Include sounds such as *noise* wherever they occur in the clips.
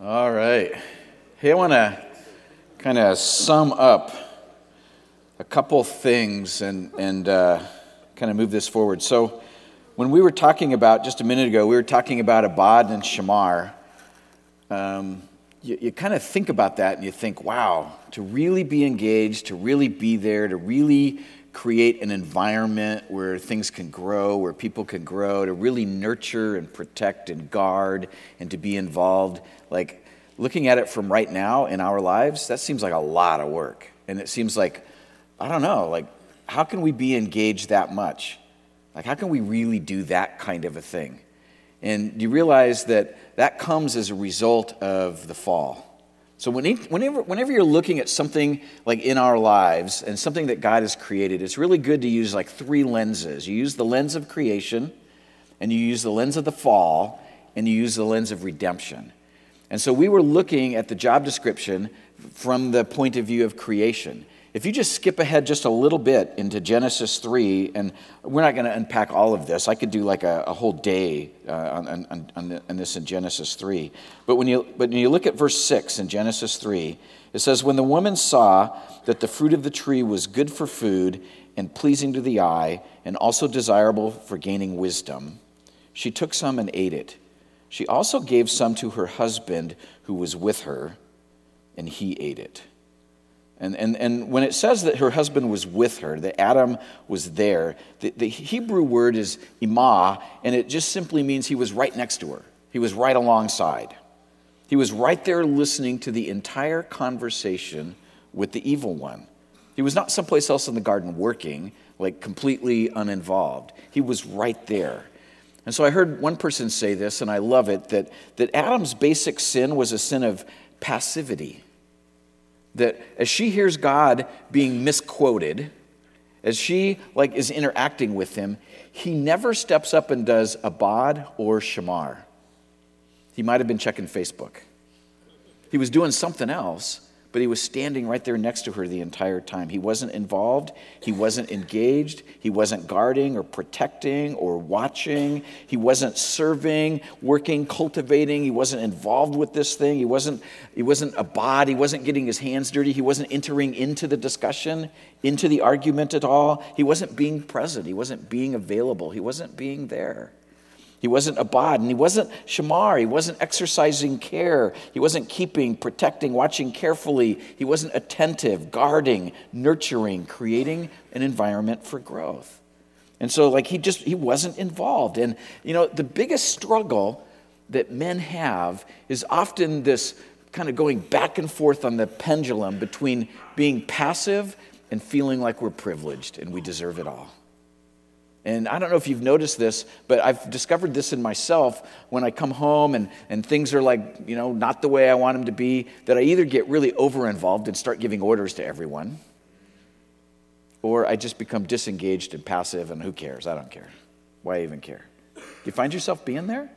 All right. Hey, I want to kind of sum up a couple things and, and uh, kind of move this forward. So, when we were talking about, just a minute ago, we were talking about Abad and Shamar. Um, you, you kind of think about that and you think, wow, to really be engaged, to really be there, to really create an environment where things can grow, where people can grow, to really nurture and protect and guard and to be involved. Like looking at it from right now in our lives, that seems like a lot of work. And it seems like, I don't know, like, how can we be engaged that much? Like, how can we really do that kind of a thing? And you realize that that comes as a result of the fall. So whenever, whenever you're looking at something like in our lives and something that God has created, it's really good to use like three lenses. You use the lens of creation, and you use the lens of the fall, and you use the lens of redemption. And so we were looking at the job description from the point of view of creation. If you just skip ahead just a little bit into Genesis 3, and we're not going to unpack all of this, I could do like a, a whole day uh, on, on, on, on, this in Genesis 3. But when, you, but when you look at verse 6 in Genesis 3, it says, When the woman saw that the fruit of the tree was good for food and pleasing to the eye, and also desirable for gaining wisdom, she took some and ate it. She also gave some to her husband who was with her, and he ate it. And, and, and when it says that her husband was with her, that Adam was there, the, the Hebrew word is imah, and it just simply means he was right next to her. He was right alongside. He was right there listening to the entire conversation with the evil one. He was not someplace else in the garden working, like completely uninvolved. He was right there. And so I heard one person say this, and I love it that, that Adam's basic sin was a sin of passivity that as she hears God being misquoted, as she like is interacting with him, he never steps up and does abad or shamar. He might have been checking Facebook. He was doing something else, but he was standing right there next to her the entire time. He wasn't involved, he wasn't engaged, he wasn't guarding or protecting or watching, he wasn't serving, working, cultivating, he wasn't involved with this thing, he wasn't he wasn't abad, he wasn't getting his hands dirty, he wasn't entering into the discussion, into the argument at all. He wasn't being present, he wasn't being available, he wasn't being there. He wasn't abad, and he wasn't shamar. He wasn't exercising care. He wasn't keeping, protecting, watching carefully. He wasn't attentive, guarding, nurturing, creating an environment for growth. And so, like, he just, he wasn't involved. And, you know, the biggest struggle that men have is often this kind of going back and forth on the pendulum between being passive and feeling like we're privileged and we deserve it all. And I don't know if you've noticed this, but I've discovered this in myself when I come home and, and things are like, you know, not the way I want them to be, that I either get really over involved and start giving orders to everyone, or I just become disengaged and passive and who cares? I don't care. Why even care? Do you find yourself being there?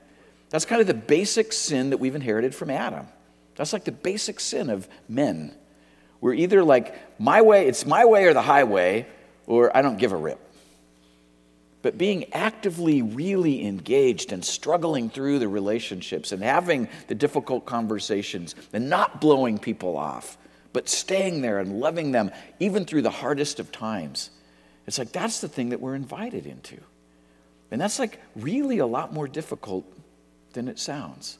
That's kind of the basic sin that we've inherited from Adam. That's like the basic sin of men. We're either like, my way, it's my way or the highway, or I don't give a rip but being actively really engaged and struggling through the relationships and having the difficult conversations and not blowing people off, but staying there and loving them even through the hardest of times. It's like that's the thing that we're invited into. And that's like really a lot more difficult than it sounds.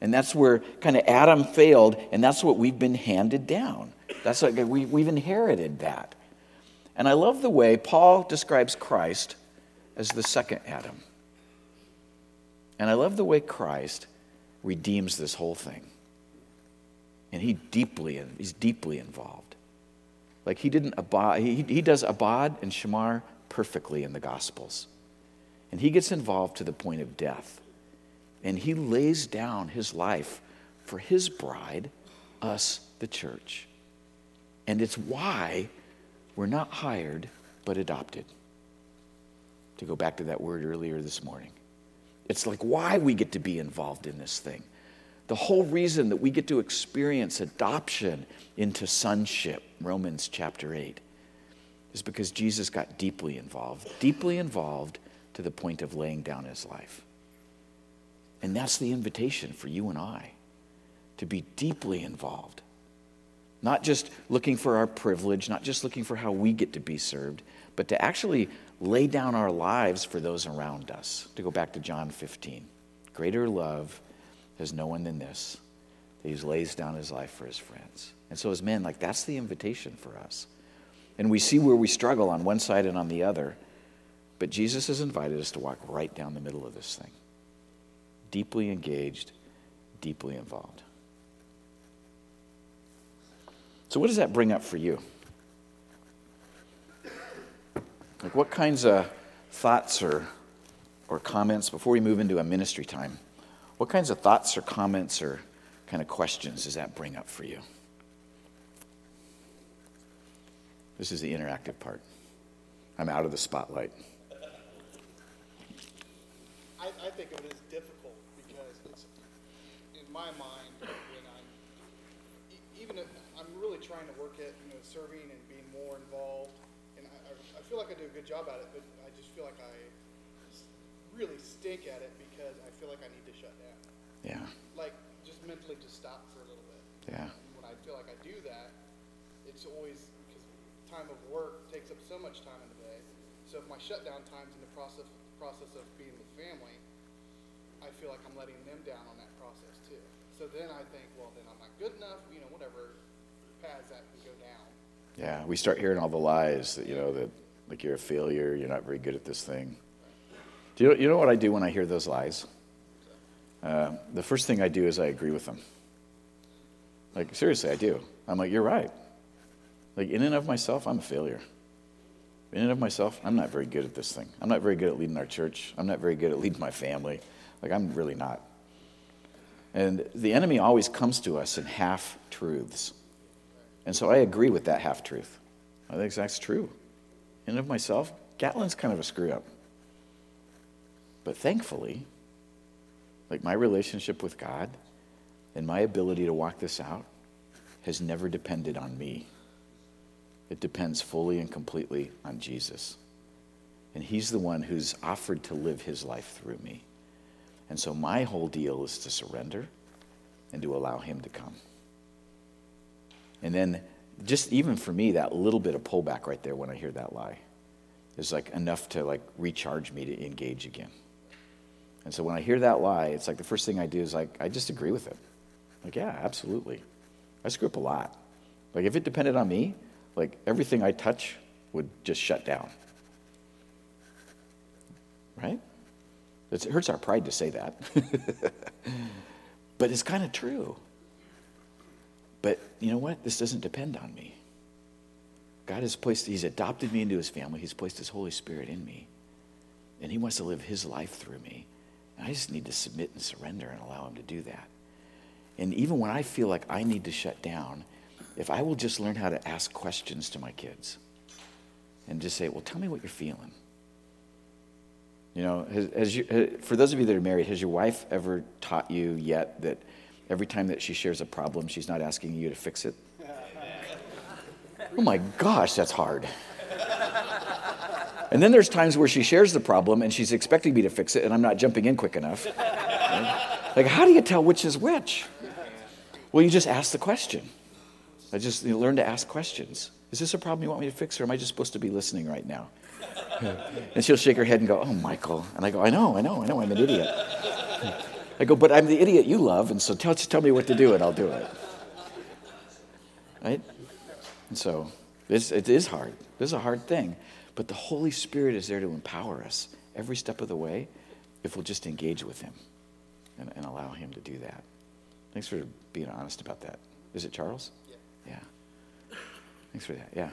And that's where kind of Adam failed, and that's what we've been handed down. That's like we, we've inherited that. And I love the way Paul describes Christ as the second Adam. And I love the way Christ redeems this whole thing. And he deeply, he's deeply involved. Like he didn't abad, he, he does abad and shamar perfectly in the Gospels. And he gets involved to the point of death. And he lays down his life for his bride, us, the church. And it's why we're not hired, but adopted to go back to that word earlier this morning. It's like why we get to be involved in this thing. The whole reason that we get to experience adoption into sonship, Romans chapter 8, is because Jesus got deeply involved, deeply involved to the point of laying down his life. And that's the invitation for you and I to be deeply involved. Not just looking for our privilege, not just looking for how we get to be served, but to actually lay down our lives for those around us. To go back to John 15. Greater love has no one than this, that he lays down his life for his friends. And so, as men, like that's the invitation for us. And we see where we struggle on one side and on the other. But Jesus has invited us to walk right down the middle of this thing, deeply engaged, deeply involved. So, what does that bring up for you? Like, what kinds of thoughts or, or comments, before we move into a ministry time, what kinds of thoughts or comments or kind of questions does that bring up for you? This is the interactive part. I'm out of the spotlight. I, I think of it as difficult because it's, in my mind, when I'm, even if I'm really trying to work at, you know, serving and being more involved, and I, I, I feel like I do a good job at it, but I just feel like I really stink at it because I feel like I need to shut down. Yeah, Like, just mentally just stop for a little bit. yeah, And when I feel like I do that, it's always because time of work takes up so much time in the day. So if my shutdown time's in the process process of being with family, I feel like I'm letting them down on that process too. So then I think, well, then I'm not good enough. You know, whatever paths that can go down. Yeah. We start hearing all the lies that, you know, that like you're a failure, you're not very good at this thing. Do you, you know what I do when I hear those lies? Uh, the first thing I do is I agree with them. Like, seriously, I do. I'm like, you're right. Like, in and of myself, I'm a failure. In and of myself, I'm not very good at this thing. I'm not very good at leading our church. I'm not very good at leading my family. Like, I'm really not. And the enemy always comes to us in half truths. And so I agree with that half truth. I think that's true. In and of myself, Gatlin's kind of a screw up. But thankfully, like my relationship with God and my ability to walk this out has never depended on me. It depends fully and completely on Jesus. And He's the one who's offered to live His life through me. And so my whole deal is to surrender and to allow Him to come. And then, just even for me, that little bit of pullback right there when I hear that lie is like enough to like recharge me to engage again. And so when I hear that lie, it's like the first thing I do is like, I just agree with it. Like, yeah, absolutely. I screw up a lot. Like, if it depended on me, like everything I touch would just shut down. Right? It hurts our pride to say that. *laughs* but it's kind of true. But you know what? This doesn't depend on me. God has placed, He's adopted me into His family. He's placed His Holy Spirit in me. And He wants to live His life through me. And I just need to submit and surrender and allow Him to do that. And even when I feel like I need to shut down, if I will just learn how to ask questions to my kids and just say, well, tell me what you're feeling. You know, has, has you, for those of you that are married, has your wife ever taught you yet that every time that she shares a problem, she's not asking you to fix it? Oh my gosh, that's hard. And then there's times where she shares the problem and she's expecting me to fix it and I'm not jumping in quick enough. Like, how do you tell which is which? Well, you just ask the question. I just you learn to ask questions. Is this a problem you want me to fix or am I just supposed to be listening right now? *laughs* and she'll shake her head and go, Oh, Michael. And I go, I know, I know, I know, I'm an idiot. I go, But I'm the idiot you love, and so tell, just tell me what to do and I'll do it. Right? And so it's, it is hard. This is a hard thing. But the Holy Spirit is there to empower us every step of the way if we'll just engage with Him and, and allow Him to do that. Thanks for being honest about that. Is it Charles? Yeah. Yeah. Thanks for that. Yeah.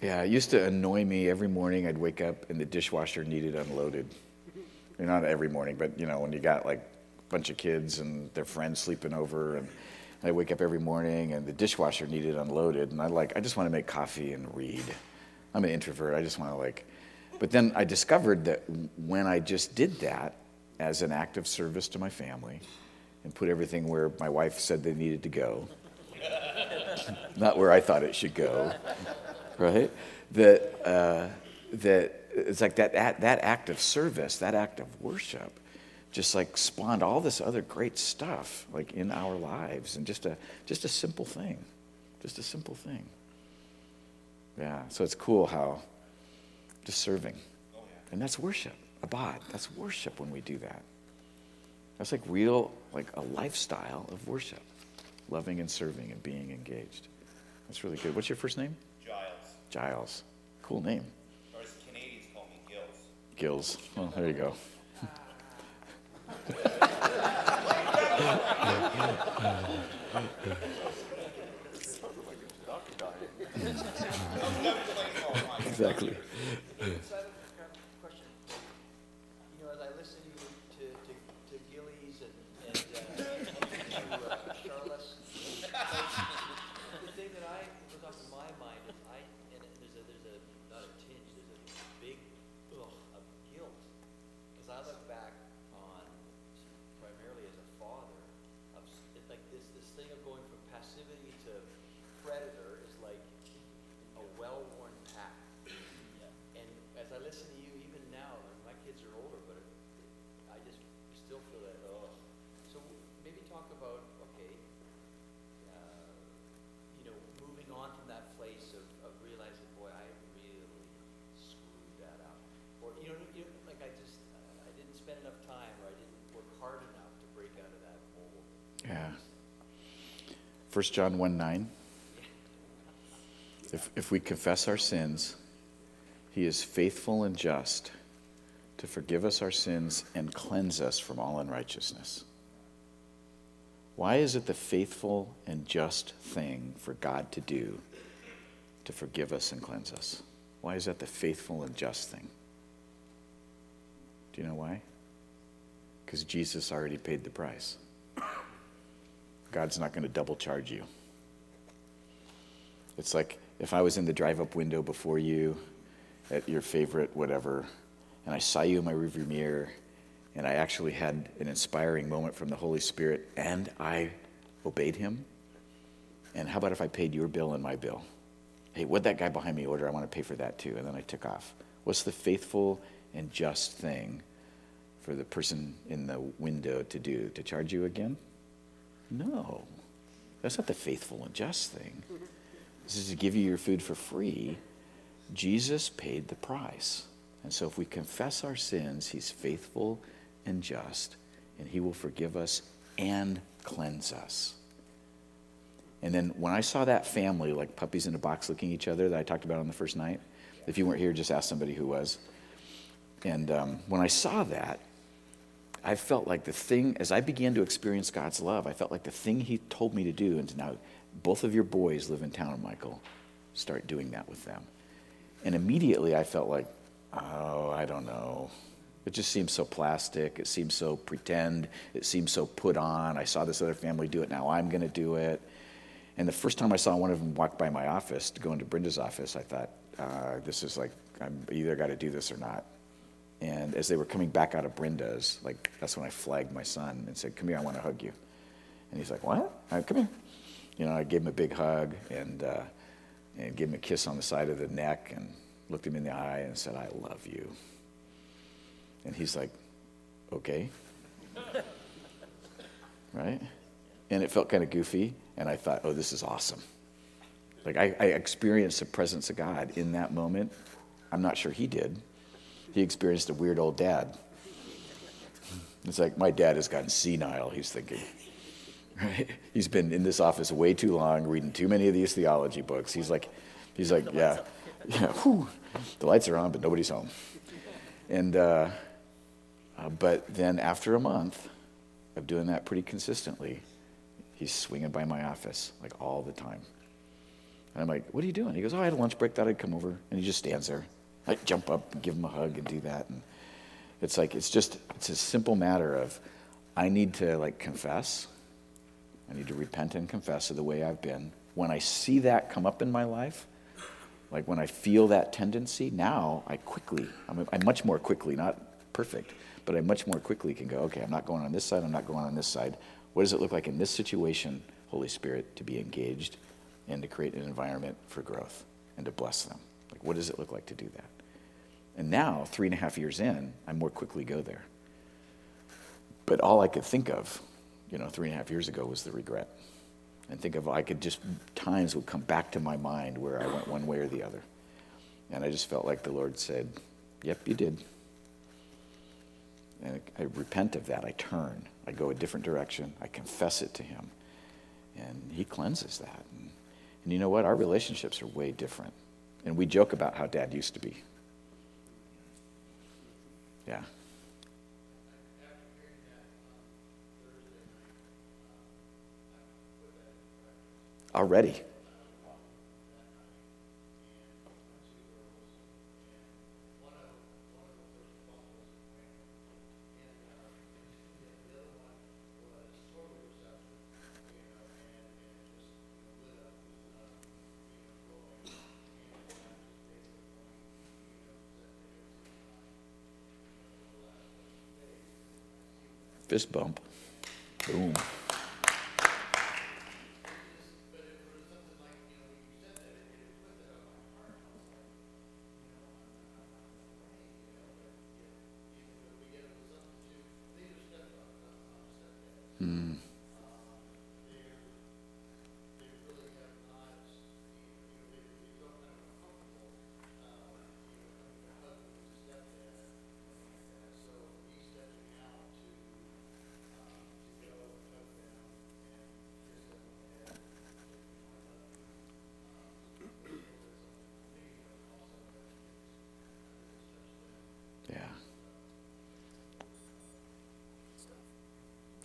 Yeah, it used to annoy me every morning. I'd wake up and the dishwasher needed unloaded. Not every morning, but you know, when you got like a bunch of kids and their friends sleeping over, and I wake up every morning and the dishwasher needed unloaded, and I like, I just want to make coffee and read. I'm an introvert. I just want to like, but then I discovered that when I just did that as an act of service to my family and put everything where my wife said they needed to go, *laughs* not where I thought it should go, right? That, uh, that it's like that, that, that act of service, that act of worship, just like spawned all this other great stuff like in our lives and just a, just a simple thing, just a simple thing. Yeah, so it's cool how just serving. And that's worship. Abad. That's worship when we do that. That's like real, like a lifestyle of worship. Loving and serving and being engaged. That's really good. What's your first name? Giles, Giles. Cool name. or as Canadians call me Gills. Gills. Well, there you go. *laughs* exactly. *laughs* spend enough time, or I didn't work hard enough to break out of that. Yeah. 1 John 1 9. If, if we confess our sins, he is faithful and just to forgive us our sins and cleanse us from all unrighteousness. Why is it the faithful and just thing for God to do to forgive us and cleanse us? Why is that the faithful and just thing? Do you know why? Because Jesus already paid the price. God's not going to double charge you. It's like if I was in the drive up window before you at your favorite whatever, and I saw you in my rearview mirror, and I actually had an inspiring moment from the Holy Spirit, and I obeyed Him. And how about if I paid your bill and my bill? Hey, what'd that guy behind me order? I want to pay for that too. And then I took off. What's the faithful and just thing for the person in the window to do? To charge you again? No. That's not the faithful and just thing. This is to give you your food for free. Jesus paid the price. And so if we confess our sins, he's faithful and just, and he will forgive us and cleanse us. And then when I saw that family, like puppies in a box looking at each other that I talked about on the first night, if you weren't here, just ask somebody who was. And um, when I saw that, I felt like the thing, as I began to experience God's love, I felt like the thing He told me to do, and now both of your boys live in town, Michael, start doing that with them. And immediately I felt like, oh, I don't know. It just seems so plastic. It seems so pretend. It seems so put on. I saw this other family do it. Now I'm going to do it. And the first time I saw one of them walk by my office to go into Brenda's office, I thought, uh, this is like, I'm either got to do this or not. And as they were coming back out of Brenda's, like, that's when I flagged my son and said, come here, I want to hug you. And he's like, what? Right, come here. You know, I gave him a big hug and, uh, and gave him a kiss on the side of the neck and looked him in the eye and said, I love you. And he's like, okay. *laughs* right? And it felt kind of goofy. And I thought, oh, this is awesome. Like, I, I experienced the presence of God in that moment. I'm not sure he did. He experienced a weird old dad. It's like, my dad has gotten senile, he's thinking. Right? *laughs* He's been in this office way too long, reading too many of these theology books. He's like, he's like, yeah, *laughs* yeah, whew, the lights are on, but nobody's home. And, uh, uh, but then after a month of doing that pretty consistently, he's swinging by my office like all the time. And I'm like, what are you doing? He goes, oh, I had a lunch break, thought I'd come over. And he just stands there. I jump up and give him a hug and do that. And it's like, it's just, it's a simple matter of, I need to like confess. I need to repent and confess of the way I've been. When I see that come up in my life, like when I feel that tendency, now I quickly, I'm, I much more quickly, not perfect, but I much more quickly can go, okay, I'm not going on this side, I'm not going on this side. What does it look like in this situation, Holy Spirit, to be engaged and to create an environment for growth and to bless them? Like, what does it look like to do that? And now, three and a half years in, I more quickly go there. But all I could think of, you know, three and a half years ago was the regret. And think of, I could just, times would come back to my mind where I went one way or the other. And I just felt like the Lord said, Yep, you did. And I repent of that. I turn. I go a different direction. I confess it to Him. And He cleanses that. And, and you know what? Our relationships are way different. And we joke about how dad used to be. Yeah. Already. Fist bump. Boom. Yeah.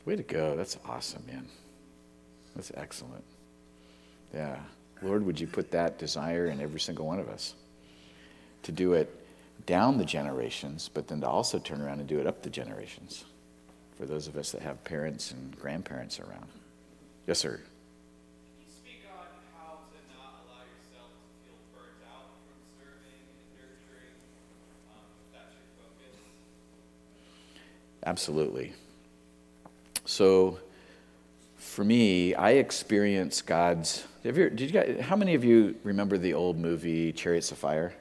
Way to go. That's awesome, man. That's excellent. Yeah. Lord, would you put that desire in every single one of us to do it down the generations, but then to also turn around and do it up the generations for those of us that have parents and grandparents around. Yes, sir. Can you speak on how to not allow yourself to feel burnt out from serving and nurturing? Um, if that's your focus. Absolutely. So, for me, I experience God's. Have you, did you guys, how many of you remember the old movie Chariots of Fire?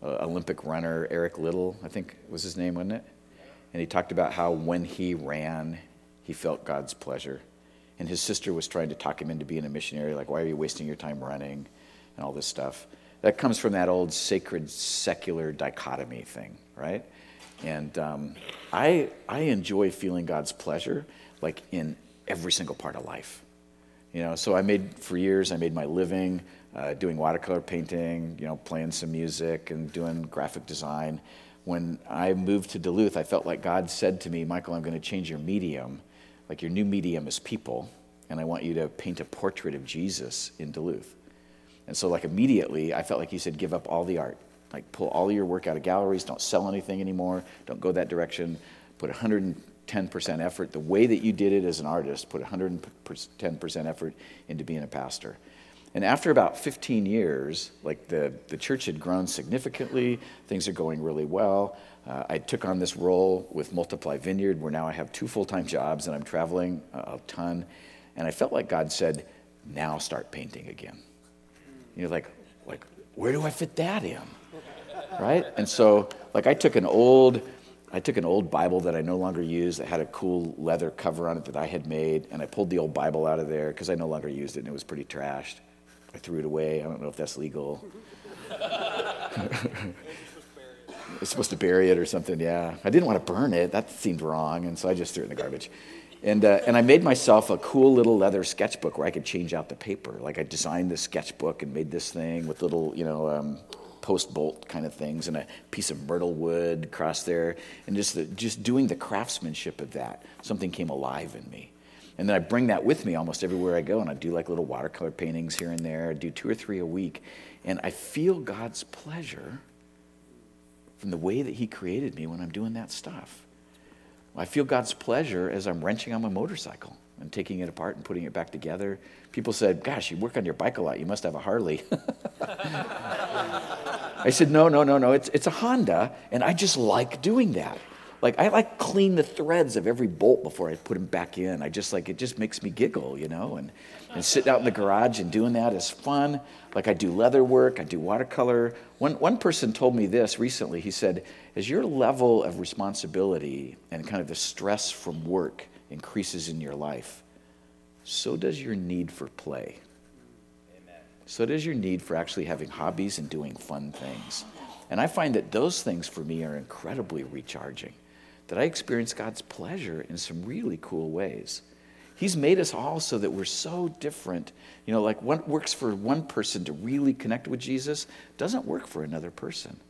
Uh, Olympic runner Eric Liddell, I think was his name, wasn't it? And he talked about how when he ran, he felt God's pleasure. And his sister was trying to talk him into being a missionary, like, why are you wasting your time running? And all this stuff. That comes from that old sacred secular dichotomy thing, right? And um, I, I enjoy feeling God's pleasure, like in every single part of life. You know, so I made, for years, I made my living uh, doing watercolor painting, you know, playing some music and doing graphic design. When I moved to Duluth, I felt like God said to me, Michael, I'm going to change your medium. Like your new medium is people, and I want you to paint a portrait of Jesus in Duluth. And so, like, immediately, I felt like He said, give up all the art. Like, pull all your work out of galleries, don't sell anything anymore, don't go that direction, put 110% effort. The way that you did it as an artist, put 110% effort into being a pastor. And after about 15 years, like the, the church had grown significantly, things are going really well. Uh, I took on this role with Multiply Vineyard, where now I have two full time jobs and I'm traveling a, a ton. And I felt like God said, now start painting again. You're like, like, where do I fit that in? Right? And so, like, I took an old, I took an old Bible that I no longer use that had a cool leather cover on it that I had made, and I pulled the old Bible out of there because I no longer used it and it was pretty trashed. I threw it away. I don't know if that's legal. *laughs* it's supposed to bury it or something, yeah. I didn't want to burn it. That seemed wrong, and so I just threw it in the garbage. And, uh, and I made myself a cool little leather sketchbook where I could change out the paper. Like I designed this sketchbook and made this thing with little, you know, um, post bolt kind of things and a piece of myrtle wood across there. And just, the, just doing the craftsmanship of that, something came alive in me. And then I bring that with me almost everywhere I go, and I do like little watercolor paintings here and there. I do two or three a week, and I feel God's pleasure from the way that He created me when I'm doing that stuff. I feel God's pleasure as I'm wrenching on my motorcycle and taking it apart and putting it back together. People said, Gosh, you work on your bike a lot. You must have a Harley. *laughs* *laughs* I said, No, no, no, no. It's, it's a Honda, and I just like doing that. Like, I like clean the threads of every bolt before I put them back in. I just like, it just makes me giggle, you know? And, and sitting out in the garage and doing that is fun. Like, I do leather work, I do watercolor. One, one person told me this recently. He said, As your level of responsibility and kind of the stress from work increases in your life, so does your need for play. So does your need for actually having hobbies and doing fun things. And I find that those things for me are incredibly recharging, that I experience God's pleasure in some really cool ways. He's made us all so that we're so different. You know, like what works for one person to really connect with Jesus doesn't work for another person.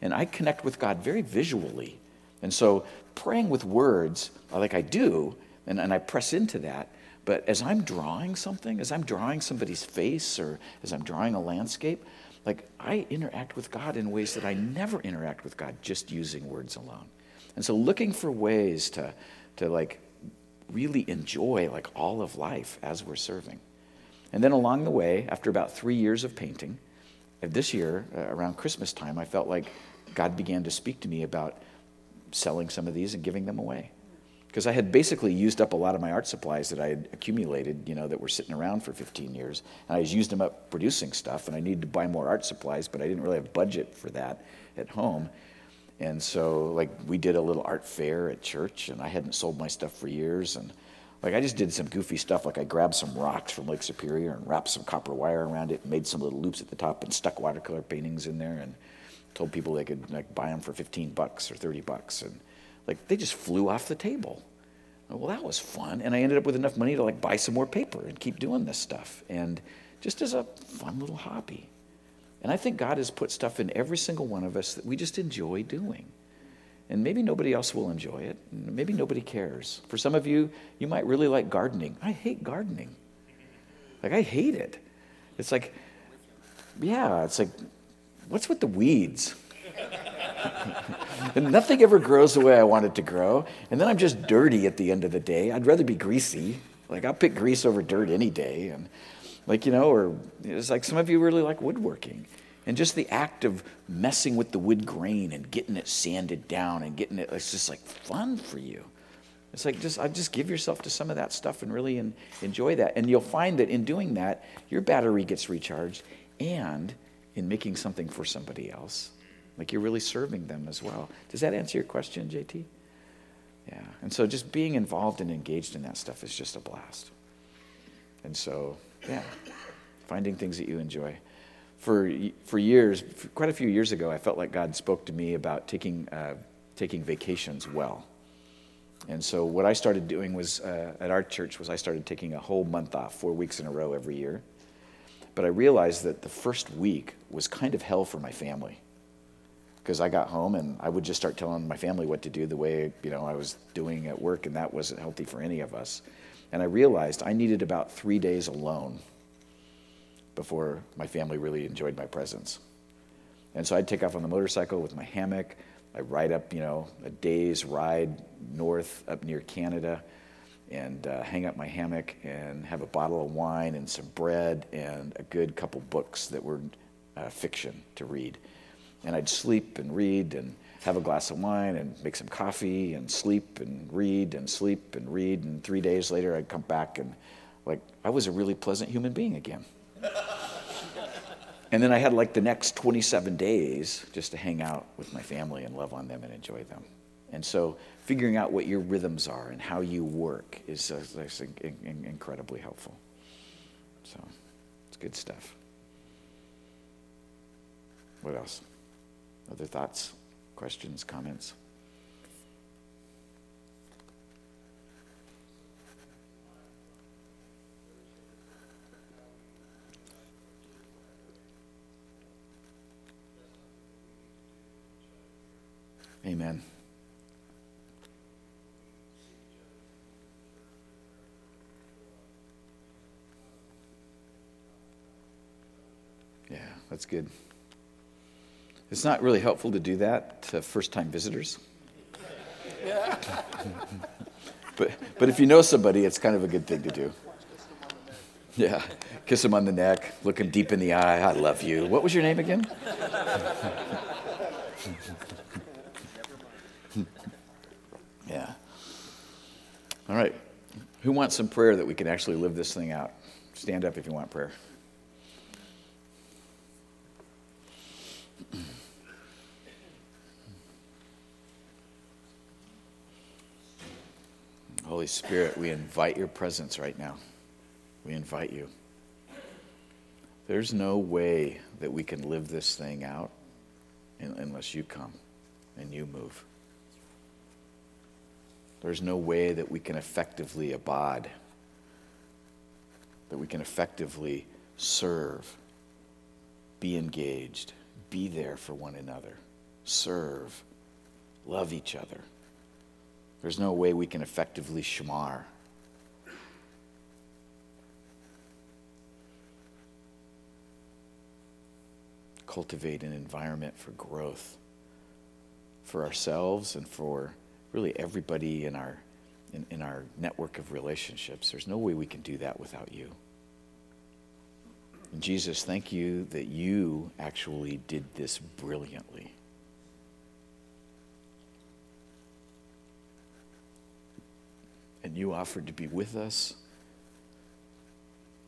And I connect with God very visually. And so praying with words, like I do, and, and I press into that, but as I'm drawing something, as I'm drawing somebody's face or as I'm drawing a landscape, like I interact with God in ways that I never interact with God just using words alone. And so looking for ways to, to like really enjoy like all of life as we're serving. And then along the way, after about three years of painting, this year, uh, around Christmas time, I felt like God began to speak to me about selling some of these and giving them away. Because I had basically used up a lot of my art supplies that I had accumulated, you know, that were sitting around for 15 years. And I was used them up producing stuff, and I needed to buy more art supplies, but I didn't really have budget for that at home. And so, like, we did a little art fair at church, and I hadn't sold my stuff for years. And, like, I just did some goofy stuff. Like, I grabbed some rocks from Lake Superior and wrapped some copper wire around it, and made some little loops at the top, and stuck watercolor paintings in there, and told people they could, like, buy them for 15 bucks or 30 bucks. And, like, they just flew off the table. Well, that was fun. And I ended up with enough money to, like, buy some more paper and keep doing this stuff. And just as a fun little hobby. And I think God has put stuff in every single one of us that we just enjoy doing. And maybe nobody else will enjoy it. Maybe nobody cares. For some of you, you might really like gardening. I hate gardening. Like, I hate it. It's like, yeah, it's like, what's with the weeds? *laughs* and nothing ever grows the way I want it to grow. And then I'm just dirty at the end of the day. I'd rather be greasy. Like, I'll pick grease over dirt any day. And like, you know, or it's like some of you really like woodworking. And just the act of messing with the wood grain and getting it sanded down and getting it, it's just like fun for you. It's like just, I just give yourself to some of that stuff and really in, enjoy that. And you'll find that in doing that, your battery gets recharged and in making something for somebody else. Like you're really serving them as well. Does that answer your question, JT? Yeah. And so just being involved and engaged in that stuff is just a blast. And so yeah, finding things that you enjoy. For, for years, for quite a few years ago, I felt like God spoke to me about taking, uh, taking vacations well. And so what I started doing was, uh, at our church, was I started taking a whole month off, four weeks in a row every year. But I realized that the first week was kind of hell for my family. Because I got home and I would just start telling my family what to do the way, you know, I was doing at work, and that wasn't healthy for any of us. And I realized I needed about three days alone before my family really enjoyed my presence. And so I'd take off on the motorcycle with my hammock. I'd ride up, you know, a day's ride north up near Canada and uh, hang up my hammock and have a bottle of wine and some bread and a good couple books that were uh, fiction to read. And I'd sleep and read and have a glass of wine and make some coffee and sleep and read and sleep and read. And three days later, I'd come back and, like, I was a really pleasant human being again. and then I had, like, the next 27 days just to hang out with my family and love on them and enjoy them. And so, figuring out what your rhythms are and how you work is, uh, is incredibly helpful. So, it's good stuff. What else? Other thoughts, questions, comments? Amen. Yeah, that's good. It's not really helpful to do that to first time visitors. but, but if you know somebody, it's kind of a good thing to do. Yeah. Kiss them on the neck, look them deep in the eye. I love you. What was your name again? yeah. All right. Who wants some prayer that we can actually live this thing out? Stand up if you want prayer. Holy Spirit, we invite your presence right now. We invite you. There's no way that we can live this thing out unless you come and you move. There's no way that we can effectively abad, that we can effectively serve, be engaged, be there for one another, serve, love each other. There's no way we can effectively shamar. Cultivate an environment for growth for ourselves and for really everybody in our, in, in our network of relationships. There's no way we can do that without you. And Jesus, thank you that you actually did this brilliantly. You offered to be with us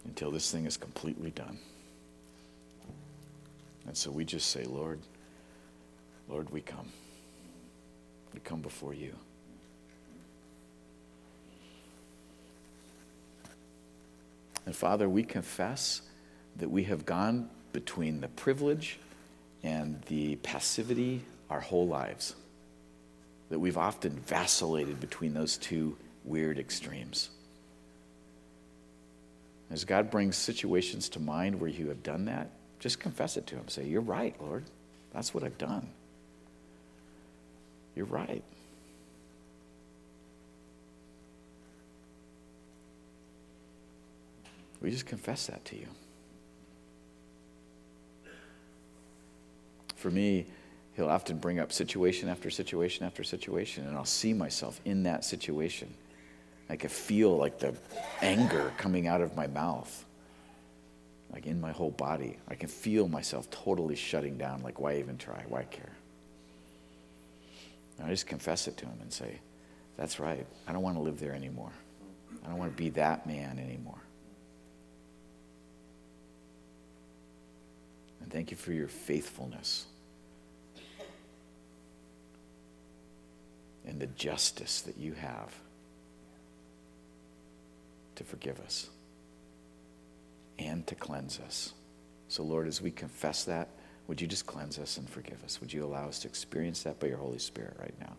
until this thing is completely done. And so we just say, Lord, Lord, we come. We come before you. And Father, we confess that we have gone between the privilege and the passivity our whole lives. That we've often vacillated between those two weird extremes. As God brings situations to mind where you have done that, just confess it to Him. Say, You're right, Lord. That's what I've done. You're right. We just confess that to you. For me, he'll often bring up situation after situation after situation, and I'll see myself in that situation. I can feel like the anger coming out of my mouth, like in my whole body. I can feel myself totally shutting down, like, why even try? Why care? And I just confess it to him and say, that's right. I don't want to live there anymore. I don't want to be that man anymore. And thank you for your faithfulness and the justice that you have to forgive us and to cleanse us. So, Lord, as we confess that, would you just cleanse us and forgive us? Would you allow us to experience that by your Holy Spirit right now?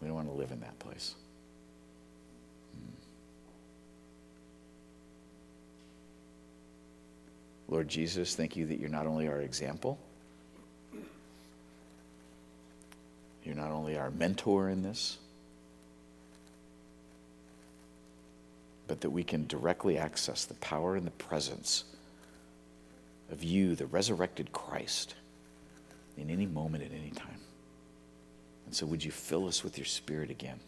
We don't want to live in that place. Hmm. Lord Jesus, thank you that you're not only our example, you're not only our mentor in this, but that we can directly access the power and the presence of you, the resurrected Christ, in any moment, at any time. And so, would you fill us with your spirit again,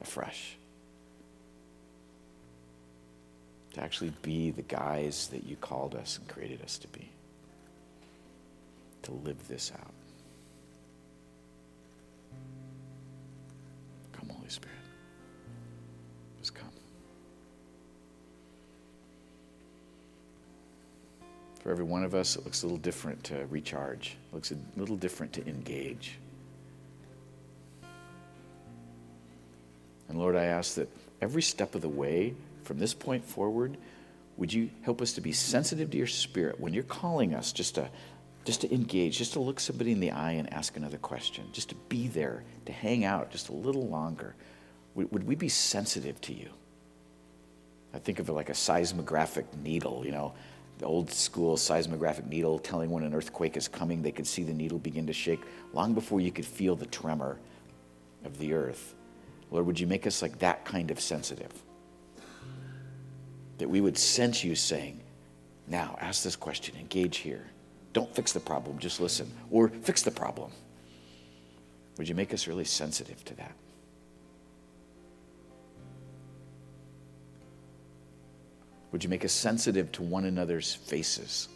afresh? To actually be the guys that you called us and created us to be. To live this out. For every one of us, it looks a little different to recharge, it looks a little different to engage. And Lord, I ask that every step of the way from this point forward, would you help us to be sensitive to your spirit when you're calling us just to just to engage, just to look somebody in the eye and ask another question, just to be there, to hang out just a little longer. Would, would we be sensitive to you? I think of it like a seismographic needle, you know, old school seismographic needle telling when an earthquake is coming. They could see the needle begin to shake long before you could feel the tremor of the earth. Lord, would you make us like that kind of sensitive? That we would sense you saying, now ask this question, engage here. Don't fix the problem, just listen. Or fix the problem. Would you make us really sensitive to that? Would you make us sensitive to one another's faces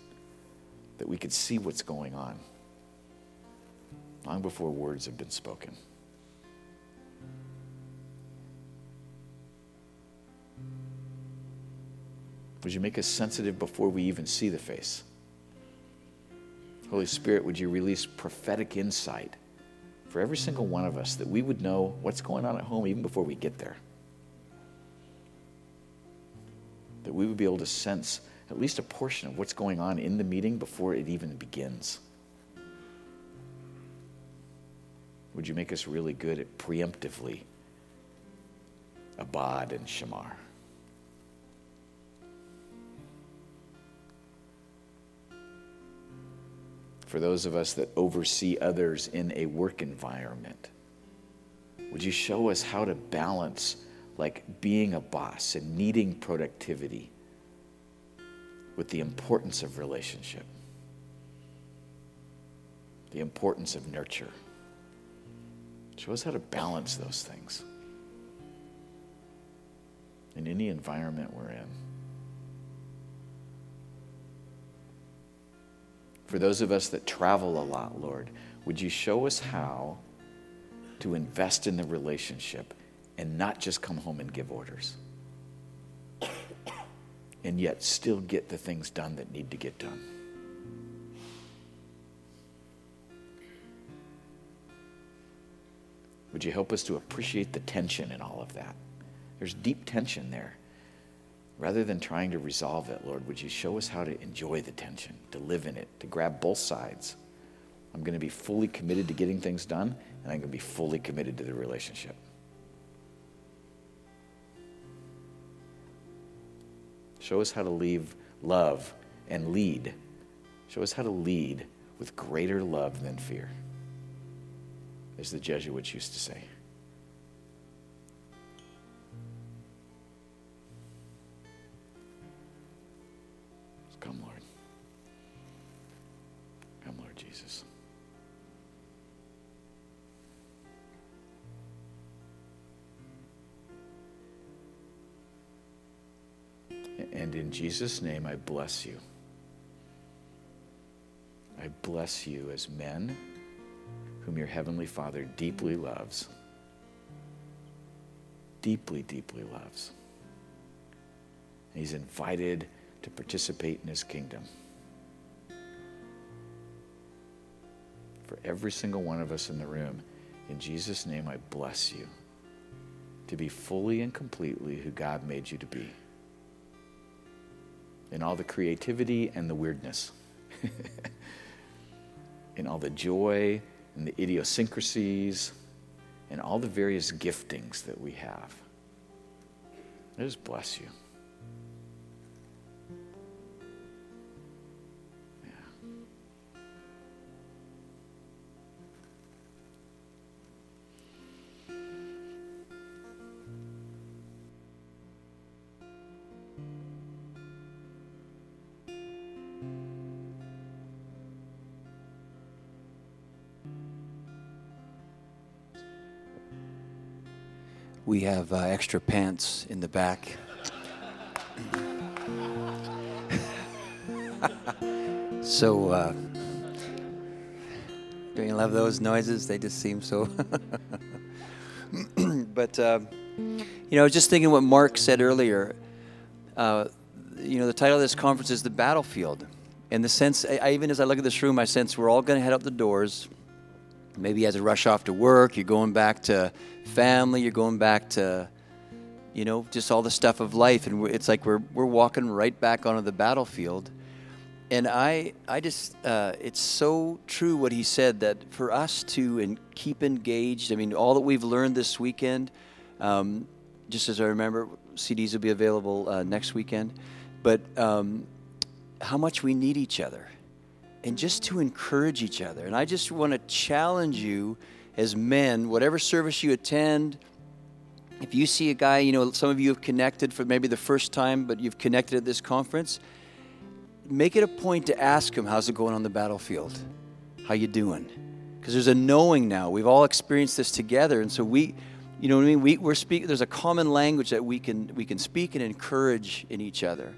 that we could see what's going on long before words have been spoken? Would you make us sensitive before we even see the face? Holy Spirit, would you release prophetic insight for every single one of us that we would know what's going on at home even before we get there? That we would be able to sense at least a portion of what's going on in the meeting before it even begins. Would you make us really good at preemptively abad and shamar? for those of us that oversee others in a work environment. Would you show us how to balance like being a boss and needing productivity with the importance of relationship, the importance of nurture? Show us how to balance those things in any environment we're in. For those of us that travel a lot, Lord, would you show us how to invest in the relationship and not just come home and give orders? And yet still get the things done that need to get done. Would you help us to appreciate the tension in all of that? There's deep tension there. Rather than trying to resolve it, Lord, would you show us how to enjoy the tension, to live in it, to grab both sides? I'm going to be fully committed to getting things done, and I'm going to be fully committed to the relationship. Show us how to leave love and lead. Show us how to lead with greater love than fear, as the Jesuits used to say. And in Jesus' name, I bless you. I bless you as men whom your Heavenly Father deeply loves. Deeply, deeply loves. He's invited to participate in his kingdom. For every single one of us in the room, in Jesus' name, I bless you to be fully and completely who God made you to be. In all the creativity and the weirdness, *laughs* in all the joy and the idiosyncrasies, and all the various giftings that we have. I just bless you. Have uh, extra pants in the back. *laughs* so, uh, don't you love those noises? They just seem so. *laughs* but, uh, you know, just thinking what Mark said earlier. Uh, you know, the title of this conference is The Battlefield. In the sense, I, I, even as I look at this room, I sense we're all going to head out the doors maybe as to rush off to work, you're going back to family, you're going back to, you know, just all the stuff of life. And it's like we're, we're walking right back onto the battlefield. And I, I just, uh, it's so true what he said that for us to and keep engaged, I mean, all that we've learned this weekend, um, just as I remember, CDs will be available uh, next weekend, but um, how much we need each other and just to encourage each other. And I just want to challenge you as men, whatever service you attend, if you see a guy, you know, some of you have connected for maybe the first time, but you've connected at this conference, make it a point to ask him, how's it going on the battlefield? How you doing? Because there's a knowing now. We've all experienced this together. And so we, you know what I mean? We, we're speak, there's a common language that we can, we can speak and encourage in each other.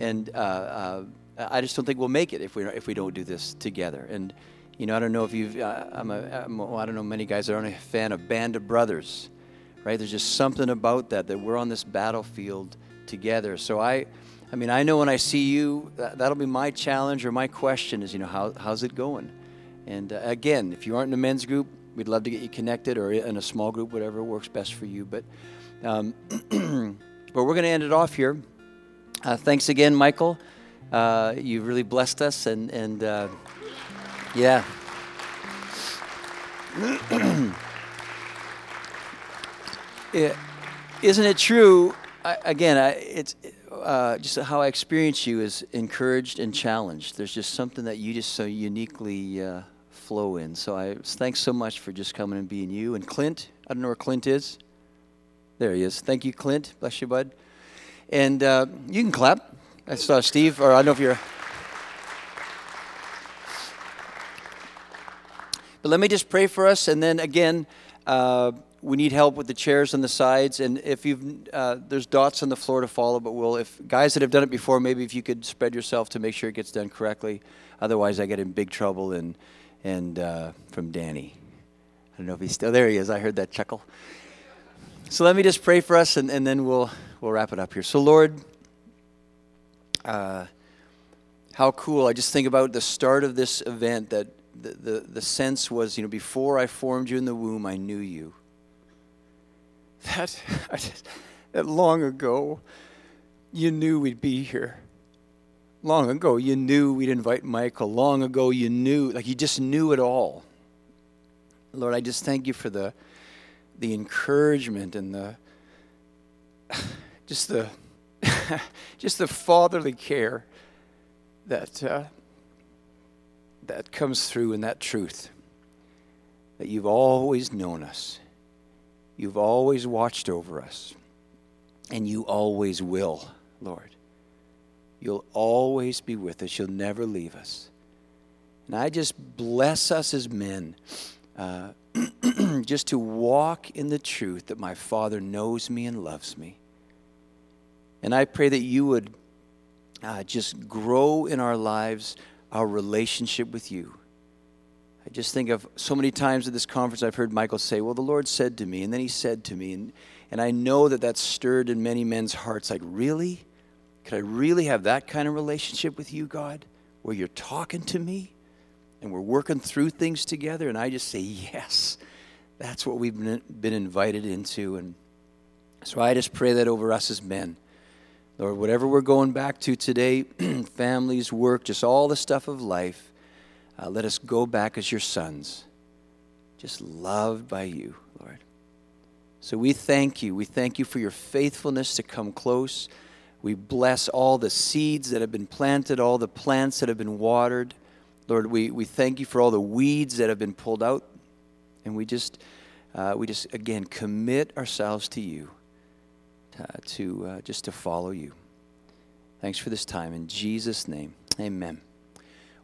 And uh, uh, I just don't think we'll make it if we, if we don't do this together. And, you know, I don't know if you've, uh, I'm a, I'm a, I don't know many guys that aren't a fan of Band of Brothers, right? There's just something about that, that we're on this battlefield together. So I, I mean, I know when I see you, that, that'll be my challenge or my question is, you know, how, how's it going? And uh, again, if you aren't in a men's group, we'd love to get you connected or in a small group, whatever works best for you. But, um, *clears throat* but we're going to end it off here. Uh, thanks again, Michael. Uh, you really blessed us, and and uh, yeah. *clears throat* yeah. Isn't it true? I, again, I, it's uh, just how I experience you is encouraged and challenged. There's just something that you just so uniquely uh, flow in. So I thanks so much for just coming and being you. And Clint, I don't know where Clint is. There he is. Thank you, Clint. Bless you, bud. And uh, you can clap. I saw Steve, or I don't know if you're. But let me just pray for us, and then again, uh, we need help with the chairs on the sides. And if you've, uh, there's dots on the floor to follow, but we'll, if guys that have done it before, maybe if you could spread yourself to make sure it gets done correctly. Otherwise, I get in big trouble. And and uh, from Danny, I don't know if he's still there. He is. I heard that chuckle. So let me just pray for us, and, and then we'll we'll wrap it up here. So Lord. Uh, how cool. I just think about the start of this event that the, the, the sense was, you know, before I formed you in the womb, I knew you. *laughs* That, just, that long ago, you knew we'd be here. Long ago, you knew we'd invite Michael. Long ago, you knew, like you just knew it all. Lord, I just thank you for the, the encouragement and the, *sighs* just the, *laughs* just the fatherly care that uh, that comes through in that truth that you've always known us, you've always watched over us, and you always will, Lord. You'll always be with us. You'll never leave us. And I just bless us as men. Uh, *clears throat* just to walk in the truth that my Father knows me and loves me and I pray that you would uh, just grow in our lives our relationship with you. I just think of so many times at this conference I've heard Michael say, Well, the Lord said to me, and then he said to me. And, and I know that that's stirred in many men's hearts like, Really? Could I really have that kind of relationship with you, God, where you're talking to me and we're working through things together? And I just say, Yes, that's what we've been, been invited into. And so I just pray that over us as men Lord, whatever we're going back to today, *clears throat* families, work, just all the stuff of life, uh, let us go back as your sons, just loved by you, Lord. So we thank you. We thank you for your faithfulness to come close. We bless all the seeds that have been planted, all the plants that have been watered. Lord, we, we thank you for all the weeds that have been pulled out. And we just, uh, we just again, commit ourselves to you to uh, just to follow you. Thanks for this time. In Jesus' name, amen.